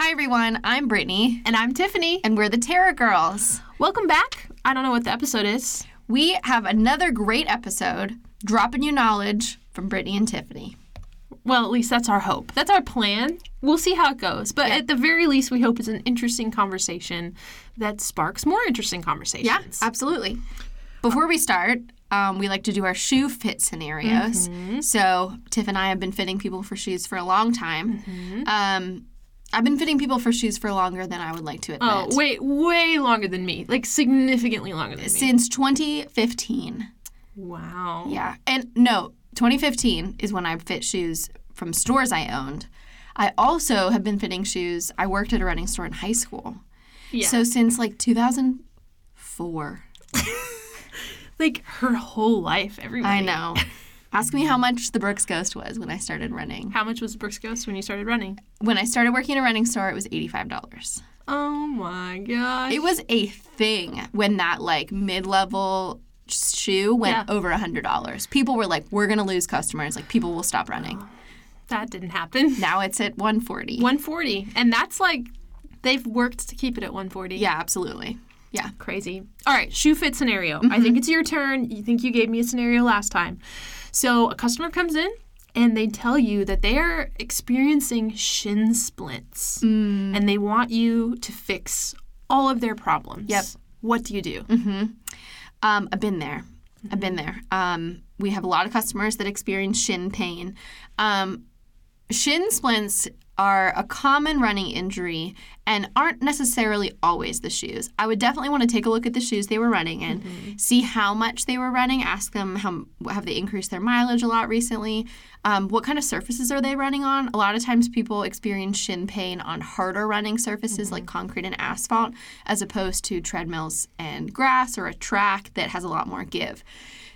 Hi, everyone. I'm Brittany, And I'm Tiffany. and we're the Terra Girls. Welcome back. I don't know what the episode is. We have another great episode dropping you knowledge from Brittany and Tiffany. Well, at least that's our hope. That's our plan. We'll see how it goes. But at the very least, we hope it's an interesting conversation that sparks more interesting conversations. Yes, absolutely. Before we start, um, we like to do our shoe fit scenarios. So, Tiff and I have been fitting people for shoes for a long time. Um, I've been fitting people for shoes for longer than I would like to oh, admit. Oh, wait, way longer than me. Like significantly longer than me. Since 2015. Wow. Yeah. And no, 2015 is when I fit shoes from stores I owned. I also have been fitting shoes. I worked at a running store in high school. Yeah. So since like 2004. like her whole life, everybody. I know. Ask me how much the Brooks Ghost was when I started running. How much was the Brooks Ghost when you started running? When I started working at a running store, it was $85. Oh my gosh. It was a thing when that like mid-level shoe went Yeah. over $100. People were like, "We're going to lose customers. Like people will stop running." that didn't happen. Now it's at 140. 140. And that's like they've worked to keep it at 140. Yeah, absolutely. Yeah. Crazy. All right, shoe fit scenario. I mm-hmm. think it's your turn. You think you gave me a scenario last time. So a customer comes in and they tell you that they are experiencing shin splints and they want you to fix all of their problems. Yep. What do you do? Um, I've been there. I've been there. Um, we have a lot of customers that experience shin pain. Um, shin splints are a common running injury and aren't necessarily always the shoes. I would definitely want to take a look at the shoes they were running in, see how much they were running, ask them how have they increased their mileage a lot recently, um, what kind of surfaces are they running on. A lot of times people experience shin pain on harder running surfaces like concrete and asphalt, as opposed to treadmills and grass or a track that has a lot more give.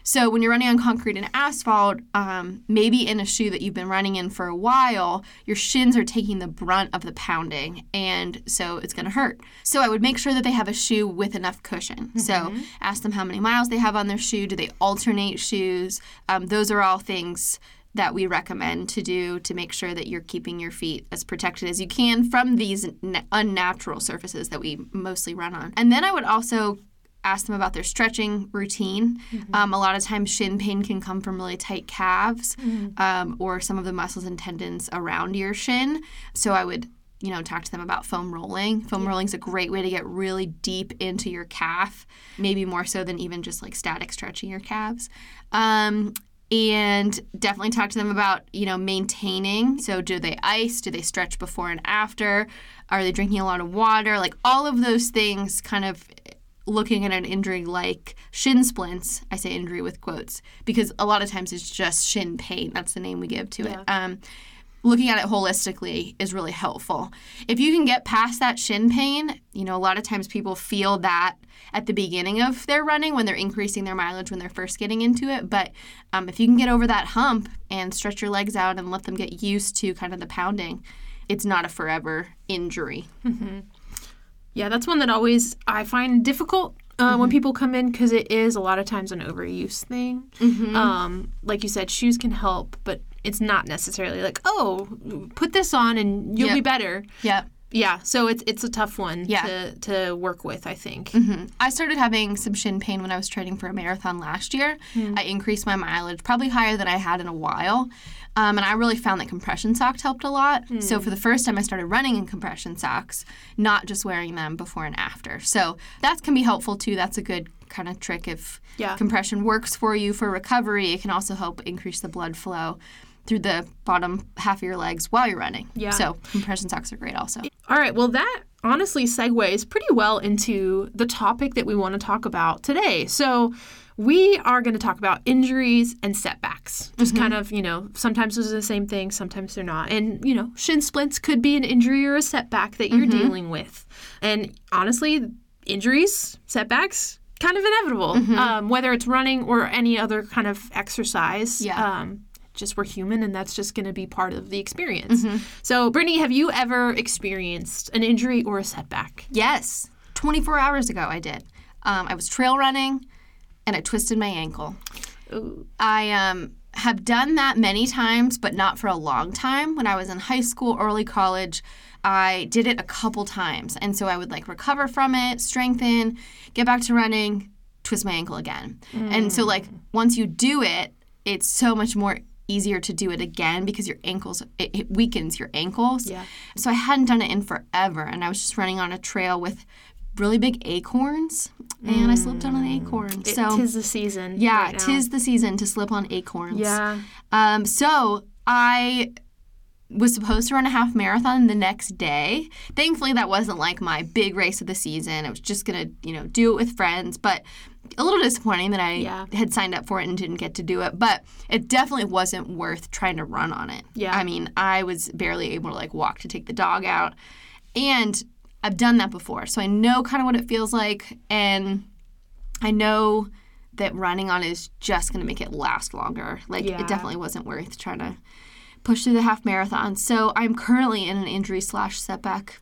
So when you're running on concrete and asphalt, um, maybe in a shoe that you've been running in for a while, your shins are taking the brunt of the pounding, and so it's going to hurt. So I would make sure that they have a shoe with enough cushion. So ask them how many miles they have on their shoe. Do they alternate shoes? Um, those are all things that we recommend to do to make sure that you're keeping your feet as protected as you can from these unnatural surfaces that we mostly run on. And then I would also ask them about their stretching routine. Um, a lot of times, shin pain can come from really tight calves um, or some of the muscles and tendons around your shin. So I would you know, talk to them about foam rolling. Foam rolling is a great way to get really deep into your calf, maybe more so than even just like static stretching your calves. Um, and definitely talk to them about, you know, maintaining. So, do they ice? Do they stretch before and after? Are they drinking a lot of water? Like all of those things kind of looking at an injury like shin splints, I say injury with quotes because a lot of times it's just shin pain. That's the name we give to it. Um, looking at it holistically is really helpful. If you can get past that shin pain, you know, a lot of times people feel that at the beginning of their running when they're increasing their mileage when they're first getting into it. But um, if you can get over that hump and stretch your legs out and let them get used to kind of the pounding, it's not a forever injury. Yeah, that's one that always I find difficult uh, when people come in because it is a lot of times an overuse thing. Um, like you said, shoes can help, but it's not necessarily like, oh, put this on and you'll Yep. be better. Yep. Yeah, so it's it's a tough one Yeah. to, to work with, I think. I started having some shin pain when I was training for a marathon last year. I increased my mileage, probably higher than I had in a while. Um, and I really found that compression socks helped a lot. So for the first time, I started running in compression socks, not just wearing them before and after. So that can be helpful too. That's a good kind of trick if Yeah. compression works for you for recovery. It can also help increase the blood flow through the bottom half of your legs while you're running. Yeah. So compression socks are great also. All right, well, that honestly segues pretty well into the topic that we want to talk about today. So, we are going to talk about injuries and setbacks. Just kind of, you know, sometimes those are the same thing, sometimes they're not. And, you know, shin splints could be an injury or a setback that you're dealing with. And honestly, injuries, setbacks, kind of inevitable, um, whether it's running or any other kind of exercise. Yeah. Um, just we're human and that's just going to be part of the experience. So, Brittany, have you ever experienced an injury or a setback? Yes. 24 hours ago, I did. Um, I was trail running and I twisted my ankle. Ooh. I um, have done that many times, but not for a long time. When I was in high school, early college, I did it a couple times. And so I would like recover from it, strengthen, get back to running, twist my ankle again. And so, like, once you do it, it's so much more easier to do it again because your ankles, it, it weakens your ankles. Yeah. So I hadn't done it in forever. And I was just running on a trail with really big acorns. And I slipped on an acorn. It, so, tis the season. yeah, right tis the season to slip on acorns. Yeah. Um, so I was supposed to run a half marathon the next day. Thankfully, that wasn't like my big race of the season. I was just gonna, you know, do it with friends. But a little disappointing that I Yeah. had signed up for it and didn't get to do it. But it definitely wasn't worth trying to run on it. Yeah. I mean, I was barely able to like walk to take the dog out, and I've done that before, so I know kind of what it feels like, and I know that running on it is just going to make it last longer. Like Yeah. it definitely wasn't worth trying to push through the half marathon. So I'm currently in an injury slash setback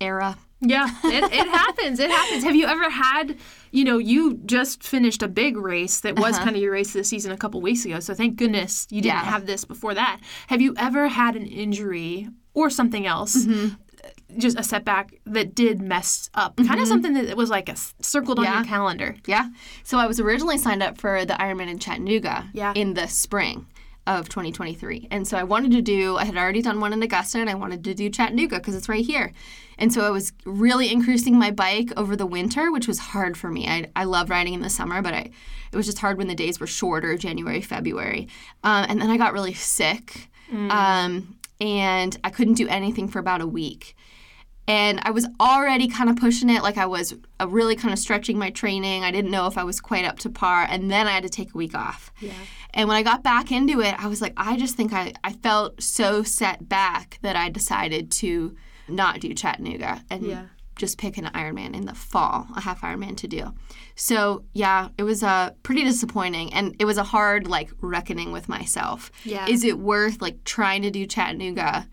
era. Yeah, it, it happens. It happens. Have you ever had, you know, you just finished a big race that was kind of your race of the season a couple weeks ago. So thank goodness you didn't Uh-huh. Yeah. have this before that. Have you ever had an injury or something else, Mm-hmm. just a setback that did mess up? Kind of something that was like a circled on your calendar. Yeah. So I was originally signed up for the Ironman in Chattanooga Yeah. in the spring of 2023. And so I wanted to do, I had already done one in Augusta and I wanted to do Chattanooga because it's right here. And so I was really increasing my bike over the winter, which was hard for me. I, I love riding in the summer, but I, it was just hard when the days were shorter, January, February. Um, and then I got really sick. Um, and I couldn't do anything for about a week and I was already kind of pushing it. Like I was uh, really kind of stretching my training. I didn't know if I was quite up to par, and then I had to take a week off. Yeah. And when I got back into it, I was like, I just think I, I felt so set back that I decided to not do Chattanooga and Yeah. just pick an Ironman in the fall, a half Ironman to do. So yeah, it was uh, pretty disappointing, and it was a hard like reckoning with myself. Yeah. Is it worth like trying to do Chattanooga?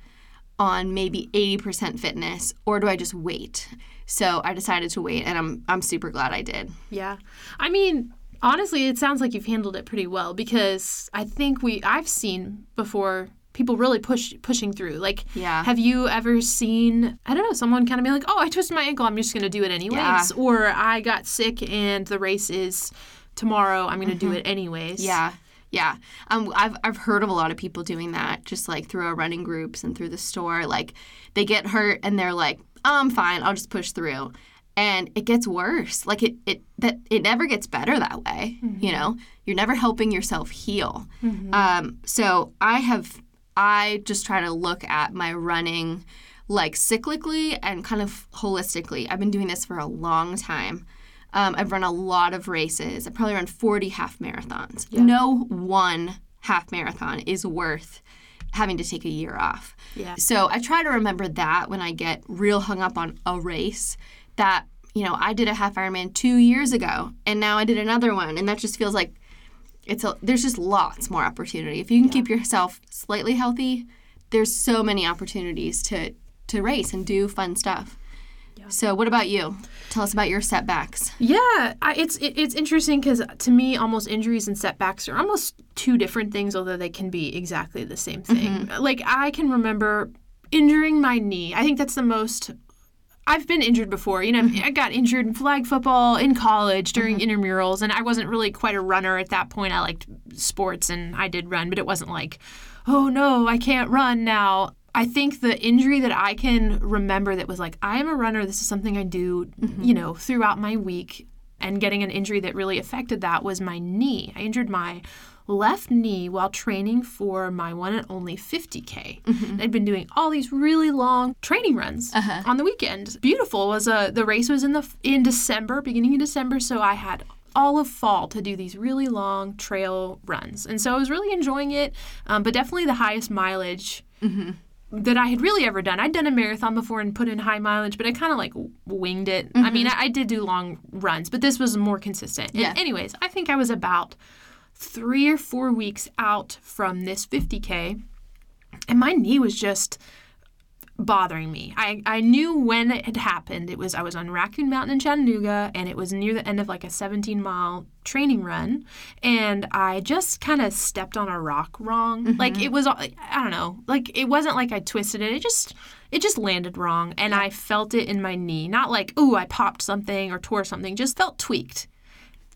On maybe 80% fitness or do I just wait? So I decided to wait and I'm I'm super glad I did. Yeah. I mean, honestly, it sounds like you've handled it pretty well because I think we I've seen before people really push pushing through. Like Yeah. have you ever seen I don't know, someone kind of be like, "Oh, I twisted my ankle, I'm just going to do it anyways." Yeah. Or I got sick and the race is tomorrow, I'm going to do mm-hmm. it anyways. Yeah. Yeah. Um I've I've heard of a lot of people doing that just like through our running groups and through the store like they get hurt and they're like, oh, "I'm fine. I'll just push through." And it gets worse. Like it it that it never gets better that way, you know? You're never helping yourself heal. Um so I have I just try to look at my running like cyclically and kind of holistically. I've been doing this for a long time. Um, I've run a lot of races. I've probably run 40 half marathons. No one half marathon is worth having to take a year off. Yeah. So I try to remember that when I get real hung up on a race that, you know, I did a half Ironman two years ago and now I did another one. And that just feels like it's a, there's just lots more opportunity. If you can keep yourself slightly healthy, there's so many opportunities to, to race and do fun stuff. So, what about you? Tell us about your setbacks. Yeah, I, it's it, it's interesting because to me, almost injuries and setbacks are almost two different things, although they can be exactly the same mm-hmm. thing. Like I can remember injuring my knee. I think that's the most. I've been injured before. You know, mm-hmm. I got injured in flag football in college during mm-hmm. intramurals, and I wasn't really quite a runner at that point. I liked sports and I did run, but it wasn't like, oh no, I can't run now. I think the injury that I can remember that was like, I am a runner. This is something I do, you know, throughout my week. And getting an injury that really affected that was my knee. I injured my left knee while training for my one and only 50K. I'd been doing all these really long training runs on the weekend. Beautiful was uh, the race was in the in December, beginning of December, so I had all of fall to do these really long trail runs. And so I was really enjoying it, um, but definitely the highest mileage that I had really ever done. I'd done a marathon before and put in high mileage, but I kind of like winged it. I mean, mm-hmm. I, I did do long runs, but this was more consistent. And Yeah. anyways, I think I was about three or four weeks out from this 50K, and my knee was just bothering me. I, I knew when it had happened. It was I was on Raccoon Mountain in Chattanooga and it was near the end of like a 17 mile training run and I just kind of stepped on a rock wrong. Like it was I don't know. Like it wasn't like I twisted it. It just it just landed wrong and I felt it in my knee. Not like, "Ooh, I popped something or tore something." Just felt tweaked.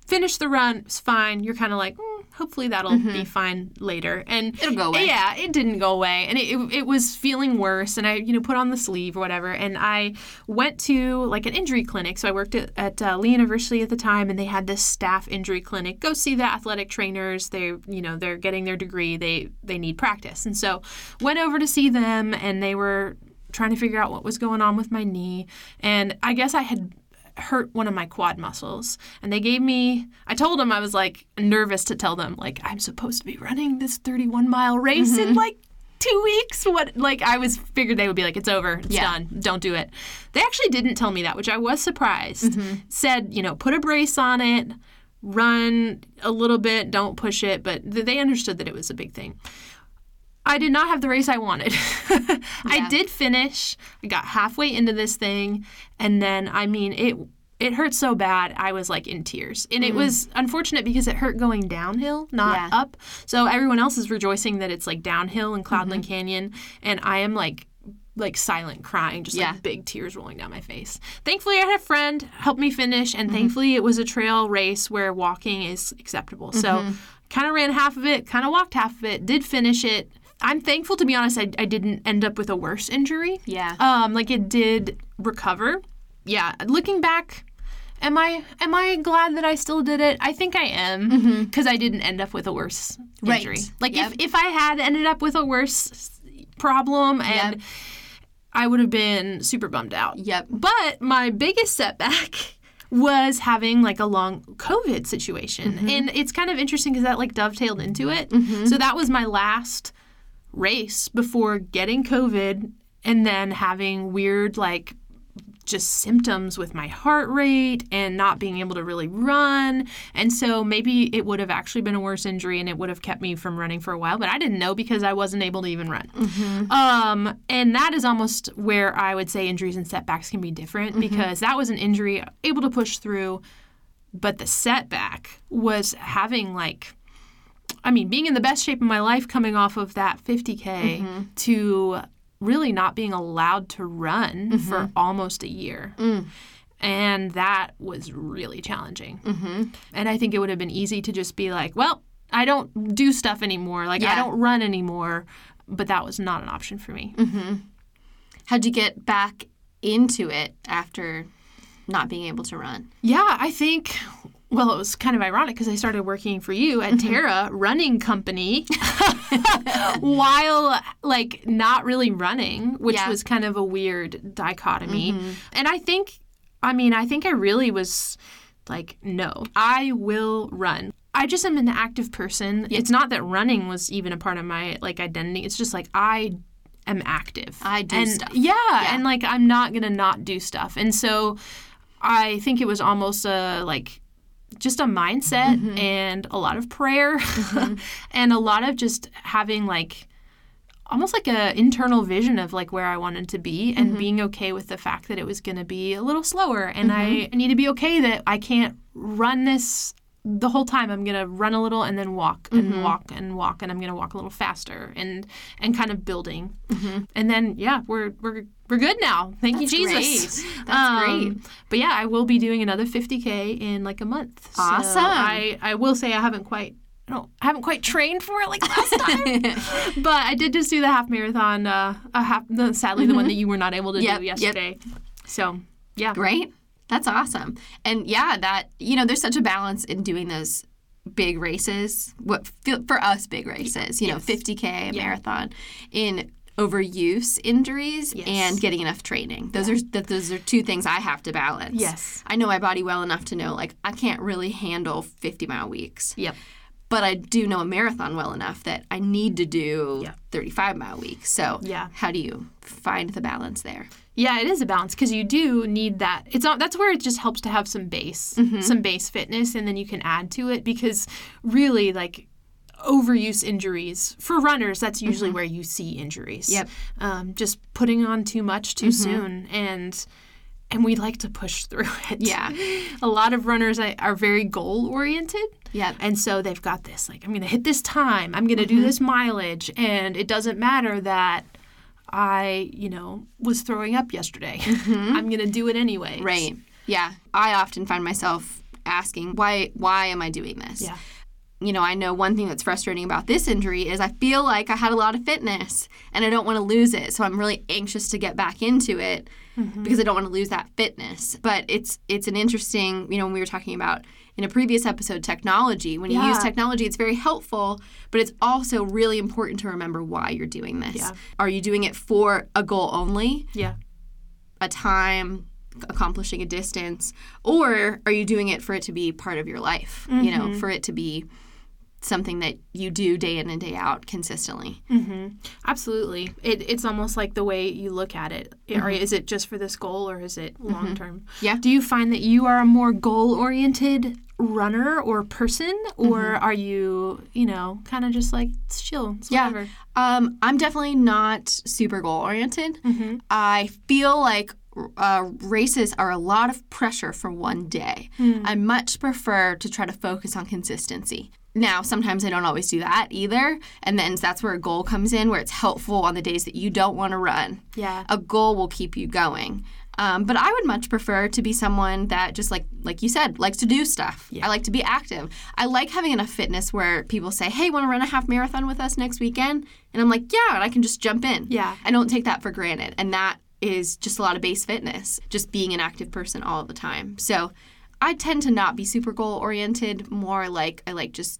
Finished the run, it's fine. You're kind of like, mm, hopefully that'll be fine later. And It'll go away. Yeah, it didn't go away, and it, it, it was feeling worse. And I, you know, put on the sleeve or whatever. And I went to like an injury clinic. So I worked at, at uh, Lee University at the time, and they had this staff injury clinic. Go see the athletic trainers. They, you know, they're getting their degree. They they need practice. And so went over to see them, and they were trying to figure out what was going on with my knee. And I guess I had hurt one of my quad muscles. And they gave me i told them i was like nervous to tell them like i'm supposed to be running this 31 mile race in mm-hmm. like two weeks? What? Like i was figured they would be like it's over. It's Yeah. done. Don't do it. They actually didn't tell me that which i was surprised. Mm-hmm. Said you know put a brace on it. Run a little bit. Don't push it. But th- they understood that it was a big thing I did not have the race I wanted. I did finish. I got halfway into this thing, and then I mean it. It hurt so bad. I was like in tears, and it was unfortunate because it hurt going downhill, not Mm. Yeah. up. So everyone else is rejoicing that it's like downhill in Cloudland Mm-hmm. Canyon, and I am like like silent crying, just Yeah. like big tears rolling down my face. Thankfully, I had a friend help me finish, Mm-hmm. and thankfully, it was a trail race where walking is acceptable. So, Mm-hmm. kind of ran half of it, kind of walked half of it, did finish it. I'm thankful, to be honest, I, I didn't end up with a worse injury. Yeah. Um, like it did recover. Yeah, looking back, am I am I glad that I still did it? I think I am because I didn't end up with a worse Mm-hmm. Right. injury. Like Yep. if if I had ended up with a worse problem and Yep. I would have been super bummed out. Yep. But my biggest setback was having like a long COVID situation. Mm-hmm. And it's kind of interesting because that like dovetailed into it. So that was my last race before getting COVID and then having weird like just symptoms with my heart rate and not being able to really run. And so maybe it would have actually been a worse injury and it would have kept me from running for a while, but I didn't know because I wasn't able to even run. Um, and that is almost where I would say injuries and setbacks can be different because that was an injury able to push through, but the setback was having like I mean, being in the best shape of my life coming off of that 50K mm-hmm. to really not being allowed to run for mm-hmm. almost a year. Mm. And that was really challenging. Mm-hmm. And I think it would have been easy to just be like, well, I don't do stuff anymore. Like, I don't run anymore. But that was not an option for me. How'd you get back into it after not being able to run? Yeah, I think. Well, it was kind of ironic because I started working for you Mm-hmm. at Terra Running Company while like not really running, which Yeah. was kind of a weird dichotomy. And I think, I mean, I think I really was like, no, I will run. I just am an active person. It's not that running was even a part of my like identity. It's just like I am active. I do and, stuff. Yeah, Yeah. and like I'm not gonna not do stuff. And so I think it was almost a like just a mindset Mm-hmm. and a lot of prayer and a lot of just having like almost like a internal vision of like where I wanted to be Mm-hmm. and being okay with the fact that it was going to be a little slower and I Mm-hmm. need to be okay that I can't run this the whole time I'm to run a little and then walk and Mm-hmm. walk and walk and I'm to walk a little faster and and kind of building. Mm-hmm. And then yeah, we're we're we're good now. Thank That's you Jesus. great. That's great. But yeah, I will be doing another 50k in like a month. So Awesome. I I will say I haven't quite I don't I haven't quite trained for it like last time. but I did just do the half marathon uh a half the, sadly the one that you were not able to Mm-hmm. Yep, do yep. yesterday. So, yeah. Great. That's awesome. And yeah, that you know, there's such a balance in doing those big races. What for us big races, you know, 50k, a marathon, in overuse injuries Yes. and getting enough training. Those are that those are two things I have to balance. Yes. I know my body well enough to know like I can't really handle 50 mile weeks. Yep. But I do know a marathon well enough that I need to do Yeah. 35 mile weeks. So Yeah. how do you find the balance there? Yeah, it is a balance because you do need that. It's not. That's where it just helps to have some base, Mm-hmm. some base fitness, and then you can add to it because really, like overuse injuries for runners that's usually where you see injuries Yep. um, just putting on too much too soon and and we like to push through it Yeah. a lot of runners are very goal oriented Yep. and so they've got this like i'm gonna hit this time i'm gonna do this mileage and it doesn't matter that i you know was throwing up yesterday mm-hmm. i'm gonna do it anyway Right. Yeah. I often find myself asking, why why am I doing this? yeah You know, I know one thing that's frustrating about this injury is I feel like I had a lot of fitness and I don't want to lose it. So I'm really anxious to get back into it mm-hmm. because I don't want to lose that fitness. But it's it's an interesting, you know, when we were talking about in a previous episode technology, when you use technology it's very helpful, but it's also really important to remember why you're doing this. Yeah. Are you doing it for a goal only? yeah a time accomplishing a distance or are you doing it for it to be part of your life you know mm-hmm. for it to be something that you do day in and day out consistently Absolutely. It, it's almost like the way you look at it. Or is it just for this goal or is it long term? Yeah. Do you find that you are a more goal oriented runner or person? Or are you, you know, kind of just like, chill, Yeah. whatever? um, i'm definitely not super goal oriented Mm-hmm. i feel like uh, races are a lot of pressure for one day Hmm. i much prefer to try to focus on consistency now sometimes i don't always do that either and then that's where a goal comes in where it's helpful on the days that you don't want to run Yeah. a goal will keep you going. Um, but I would much prefer to be someone that just like like you said likes to do stuff. Yeah. I like to be active. I like having enough fitness where people say, "Hey, want to run a half marathon with us next weekend?" And I'm like, "Yeah," and I can just jump in. Yeah. I don't take that for granted, and that is just a lot of base fitness, just being an active person all the time. So I tend to not be super goal oriented. More like I like just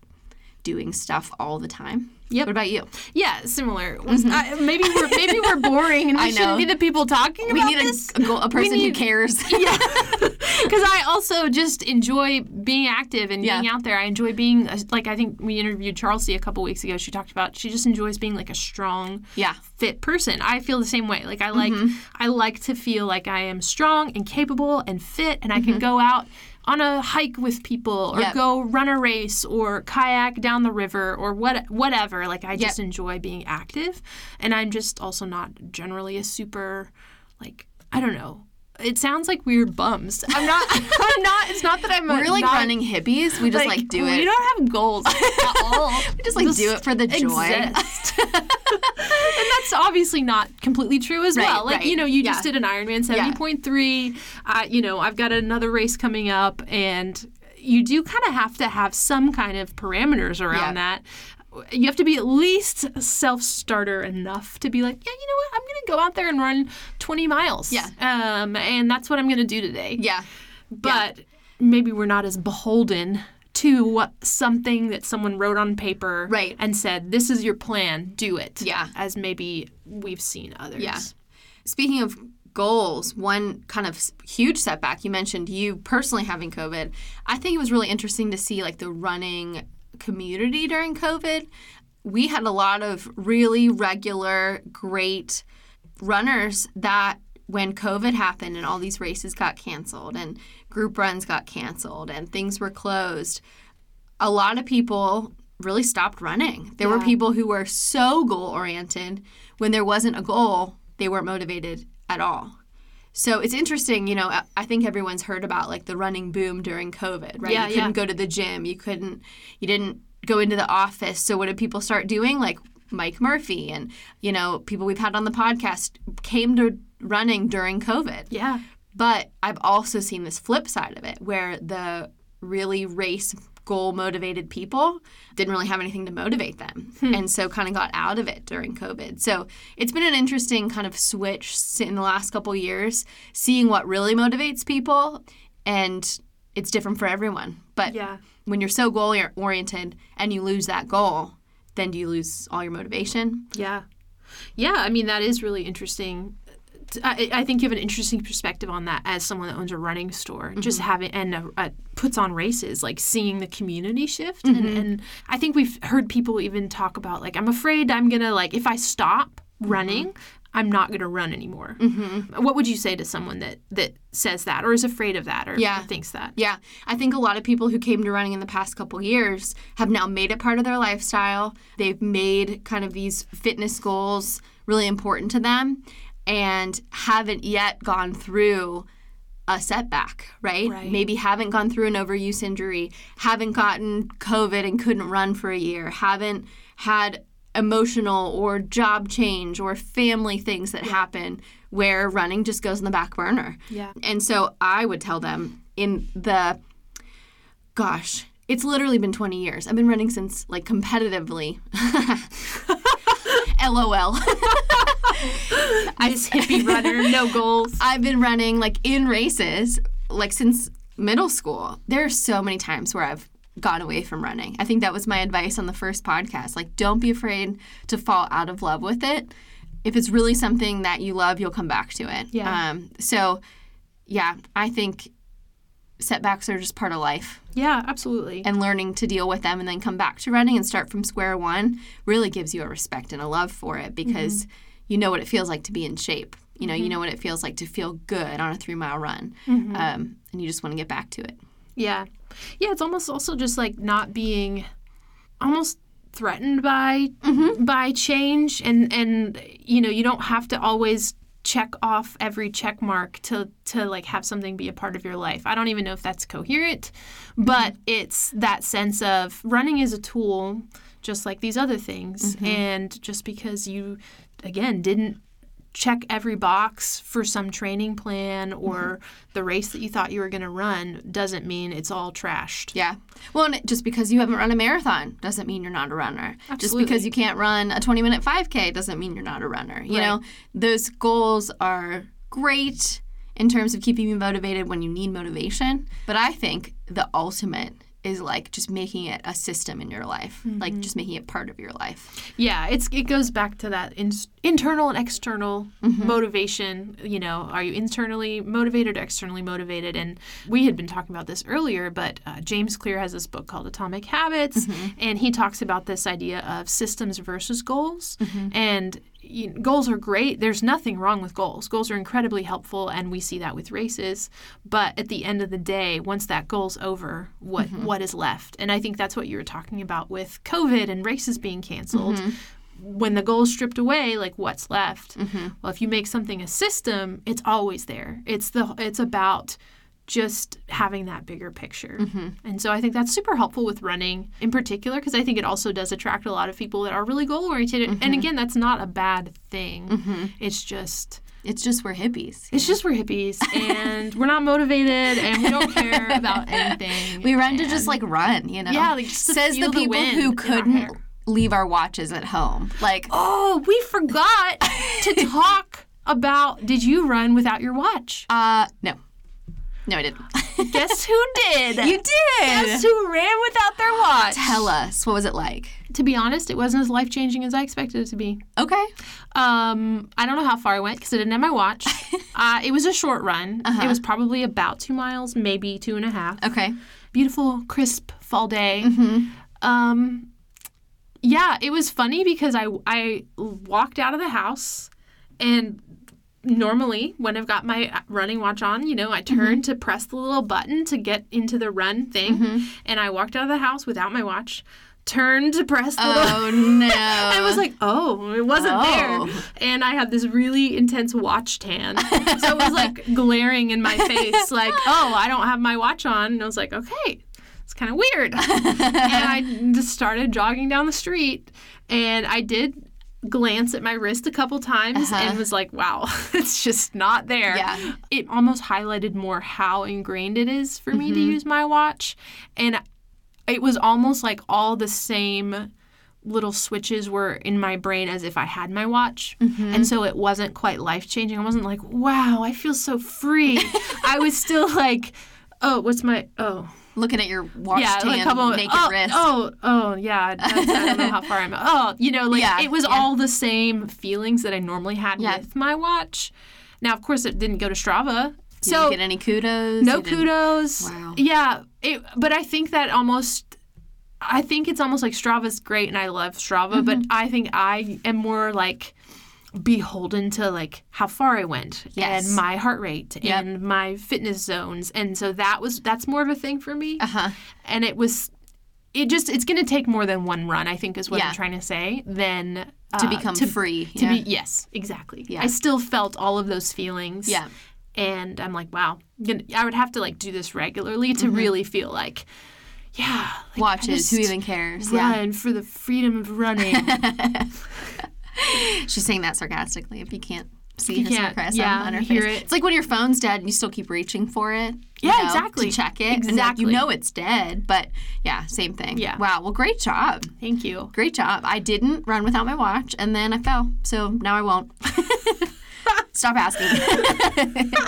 doing stuff all the time. Yep. What about you? Yeah, similar. Was- I- maybe we're maybe we're boring and we I know. shouldn't be the people talking We about need a, this. a, goal, a person who cares. yeah because i also just enjoy being active and being out there i enjoy being like i think we interviewed charlesy a couple weeks ago she talked about she just enjoys being like a strong yeah. fit person i feel the same way like i like Mm-hmm. i like to feel like i am strong and capable and fit and i can Mm-hmm. go out on a hike with people or Yep. go run a race or kayak down the river or what whatever like i just Yep. enjoy being active and i'm just also not generally a super like i don't know it sounds like we're bums. I'm not. I'm not. It's not that I'm. We're like not, running hippies. We just like, do it. We don't have goals at all. We just like do it for the joy. and that's obviously not completely true as Right, well. Like right. you know, you just did an Ironman seventy point three. Uh, you know, I've got another race coming up, and you do kind of have to have some kind of parameters around Yeah. that. You have to be at least self starter enough to be like, yeah, you know what, I'm going to go out there and run 20 miles. Yeah. Um, and that's what I'm going to do today Yeah. but maybe we're not as beholden to what something that someone wrote on paper Right. and said this is your plan do it Yeah. as maybe we've seen others Yeah. Speaking of goals, one kind of huge setback you mentioned you personally having COVID. I think it was really interesting to see like the running community during COVID. We had a lot of really regular, great runners that when COVID happened and all these races got canceled and group runs got canceled and things were closed, a lot of people really stopped running. There were people who were so goal oriented when there wasn't a goal, they weren't motivated at all. So it's interesting, you know, I- think everyone's heard about like the running boom during COVID, right? Yeah, you couldn't yeah. go to the gym, you couldn't you didn't go into the office. So what did people start doing? Like Mike Murphy and, you know, people we've had on the podcast came to running during COVID. yeah But I've also seen this flip side of it where the really race goal motivated people didn't really have anything to motivate them hmm. and so kind of got out of it during COVID. So it's been an interesting kind of switch in the last couple years, seeing what really motivates people and it's different for everyone. But yeah when you're so goal oriented and you lose that goal, then do you lose all your motivation? yeah yeah i mean that is really interesting I, I think you have an interesting perspective on that as someone that owns a running store, just Mm-hmm. having and uh, uh, puts on races, like seeing the community shift. Mm-hmm. And, and I think we've heard people even talk about like, I'm afraid I'm gonna like if I stop Mm-hmm. running, I'm not going to run anymore. Mm-hmm. What would you say to someone that that says that or is afraid of that or, Yeah. or thinks that? Yeah, I think a lot of people who came to running in the past couple years have now made it part of their lifestyle. They've made kind of these fitness goals really important to them and haven't yet gone through a setback, right? Right. Maybe haven't gone through an overuse injury, haven't gotten COVID and couldn't run for a year, haven't had emotional or job change or family things that happen where running just goes in the back burner. Yeah. And so I would tell them in the gosh, it's literally been 20 years. I've been running since like competitively. LOL. This hippie runner, no goals. I've been running like in races like since middle school. There are so many times where I've gone away from running. I think that was my advice on the first podcast. Like don't be afraid to fall out of love with it. If it's really something that you love, you'll come back to it. Yeah. Um so yeah, I think setbacks are just part of life Yeah, absolutely. and learning to deal with them and then come back to running and start from square one really gives you a respect and a love for it because you know what it feels like to be in shape. You know, you mm-hmm. know what it feels like to feel good on a three mile run. Mm-hmm. Um, and you just want to get back to it. Yeah. Yeah, it's almost also just like not being almost threatened by mm-hmm. by change and and you know, you don't have to always check off every check mark to to like have something be a part of your life. I don't even know if that's coherent, but it's that sense of running is a tool just like these other things and just because you again didn't check every box for some training plan or mm-hmm. the race that you thought you were going to run doesn't mean it's all trashed. Yeah. Well, and just because you haven't run a marathon doesn't mean you're not a runner. Just because you can't run a 20 minute 5K doesn't mean you're not a runner. You Right. know, those goals are great in terms of keeping you motivated when you need motivation. But I think the ultimate is like just making it a system in your life, like mm-hmm. just making it part of your life. Yeah, it's it goes back to that in, internal and external mm-hmm. motivation. You know, are you internally motivated or externally motivated? And we had been talking about this earlier, but uh, James Clear has this book called Atomic Habits, mm-hmm. and he talks about this idea of systems versus goals. And you know, goals are great. There's nothing wrong with goals. Goals are incredibly helpful, and we see that with races. But at the end of the day, once that goal's over, what mm-hmm. what is left? And I think that's what you were talking about with COVID and races being canceled. Mm-hmm. When the goal is stripped away, like what's left? Mm-hmm. Well, if you make something a system, it's always there. It's the it's about just having that bigger picture. Mm-hmm. And so I think that's super helpful with running in particular because I think it also does attract a lot of people that are really goal oriented. And mm-hmm. again, that's not a bad thing. Mm-hmm. It's just It's just we're hippies. it's just we're hippies and we're not motivated and we don't care about anything. We run to just like run, you know? Yeah, like, Says the the people wind who couldn't leave our watches at home. Like, Oh, we forgot to talk about did you run without your watch? uh, no. No, I didn't. Guess who did? you did. Guess who ran without their watch? Tell us, what was it like? To be honest, it wasn't as life changing as I expected it to be. Okay. Um, I don't know how far I went because I didn't have my watch. uh, it was a short run. It was probably about two miles, maybe two and a half. Okay. Beautiful, crisp fall day. Um, yeah, it was funny because I I walked out of the house, and normally when I've got my running watch on, you know, I turn mm-hmm. to press the little button to get into the run thing, mm-hmm. and I walked out of the house without my watch. Turned to press the little Oh, no. I was like, oh, it wasn't Oh. there. And I had this really intense watch tan. so it was like glaring in my face, like, oh, I don't have my watch on. And I was like, okay, it's kind of weird. and I just started jogging down the street. And I did glance at my wrist a couple times and uh-huh. was like, wow, it's just not there. Yeah. It almost highlighted more how ingrained it is for me to mm-hmm. use my watch. And it was almost like all the same little switches were in my brain as if I had my watch. Mm-hmm. And so it wasn't quite life changing. I wasn't like, wow, I feel so free. I was still like, oh, what's my, oh. Looking at your watch Yeah, tan, like a couple naked oh, wrist. Oh, oh, yeah. I don't know how far I'm. Oh, you know, like Yeah, it was yeah. all the same feelings that I normally had Yeah. with my watch. Now, of course, it didn't go to Strava. Did so you get any kudos? no kudos. Wow. Yeah, it, but I think that almost. I think it's almost like Strava's great, and I love Strava, but Mm-hmm. I think I am more like beholden to like how far I went Yes. and my heart rate Yep. and my fitness zones. And so that was that's more of a thing for me. Uh huh. And it was it just it's going to take more than one run, I think is what Yeah. I'm trying to say, than uh, To become to, free. to yeah. be yes, exactly. Yeah. I still felt all of those feelings. yeah. And I'm like, wow, I would have to like do this regularly to really feel like yeah, like, Mm-hmm. Watches. Who even cares? Yeah. Run for the freedom of running. She's saying that sarcastically. If you can't see her can't- sarcasm yeah, on her hear face, it. it's like when your phone's dead and you still keep reaching for it. Yeah, know, exactly. To check it, and like, Exactly. you know it's dead, but yeah, same thing. Yeah. Wow. Well, great job. Thank you. Great job. I didn't run without my watch, and then I fell, so now I won't. Stop asking.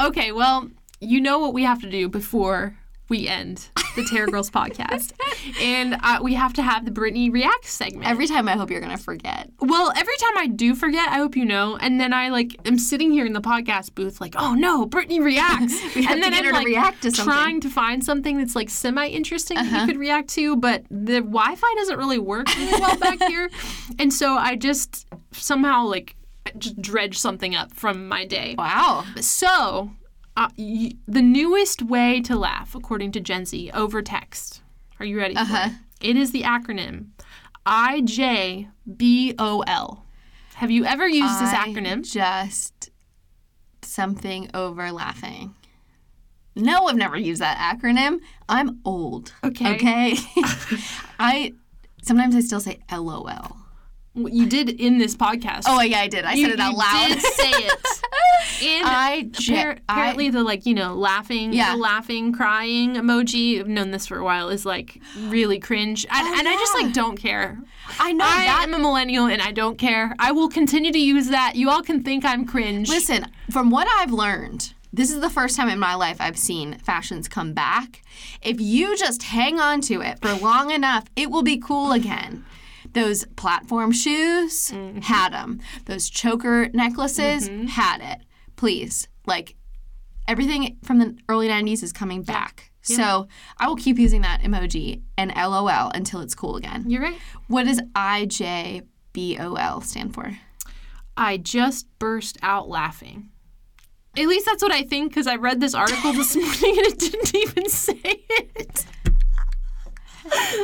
Okay, well, you know what we have to do before we end the Terra Girls podcast, and uh, we have to have the Brittany React segment. Every time I hope you're gonna forget. well, every time I do forget, I hope you know, and then I like am sitting here in the podcast booth, like, oh no, Brittany reacts, We have and to then get I'm her to like react to something. trying to find something that's like semi interesting that Uh-huh. you could react to, but the Wi-Fi doesn't really work really well back here, and so I just somehow like just dredge something up from my day. Wow. So, uh, y- the newest way to laugh, according to Gen Z, over text. Are you ready? Uh-huh. it? It is the acronym IJBOL. Have you ever used this I acronym? Just something over laughing. No, I've never used that acronym. I'm old. Okay. Okay. I sometimes I still say LOL. You did in this podcast. Oh yeah, I did. I you, said it out loud. you did say it. And I j- appar- apparently the like you know laughing, Yeah. the laughing, crying emoji. I've known this for a while is like really cringe, and, Oh, and I just like don't care. I know I that. am a millennial and I don't care. I will continue to use that. You all can think I'm cringe. Listen, from what I've learned, this is the first time in my life I've seen fashions come back. If you just hang on to it for long enough, it will be cool again. Those platform shoes mm-hmm. had them. Those choker necklaces mm-hmm. had it. Please, like everything from the early 90s is coming back. So I will keep using that emoji and LOL until it's cool again. You're right. What does IJBOL stand for? I just burst out laughing. At least that's what I think because I read this article this morning and it didn't even say it.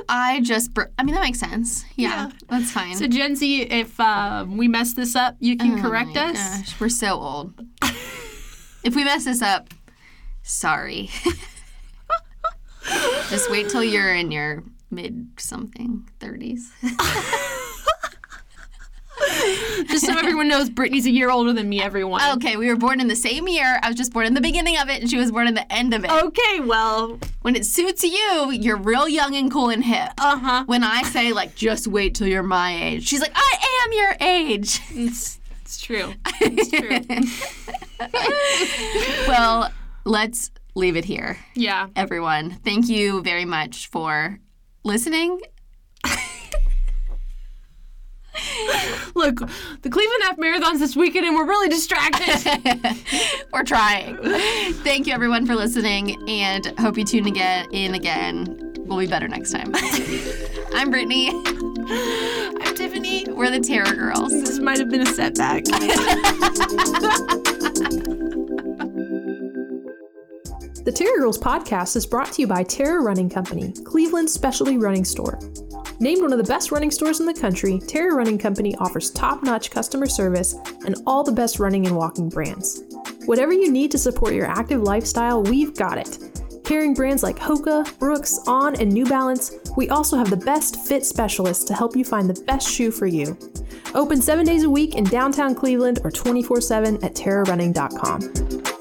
I just, bur- I mean, that makes sense. Yeah, Yeah. that's fine. So, Gen Z, if um, we mess this up, you can Oh correct my us. Gosh, we're so old. if we mess this up, sorry. just wait till you're in your mid something 30s. Just so everyone knows, Brittany's a year older than me, everyone. okay, we were born in the same year. I was just born in the beginning of it, and she was born in the end of it. Okay, well, When it suits you, you're real young and cool and hip. uh huh. When I say, like, just wait till you're my age, she's like, I am your age. It's, it's true. It's true. well, let's leave it here. yeah. everyone. Thank you very much for listening. Look, the Cleveland Half Marathon's this weekend and we're really distracted. We're trying. Thank you, everyone, for listening, and hope you tune again in again. We'll be better next time. I'm Brittany. I'm Tiffany. We're the Terra Girls. This might have been a setback. The Terra Girls podcast is brought to you by Terra Running Company, Cleveland's specialty running store. Named one of the best running stores in the country, Terra Running Company offers top notch customer service and all the best running and walking brands. Whatever you need to support your active lifestyle, we've got it. Carrying brands like Hoka, Brooks, On, and New Balance, we also have the best fit specialists to help you find the best shoe for you. Open seven days a week in downtown Cleveland or 24 7 at terrarunning.com.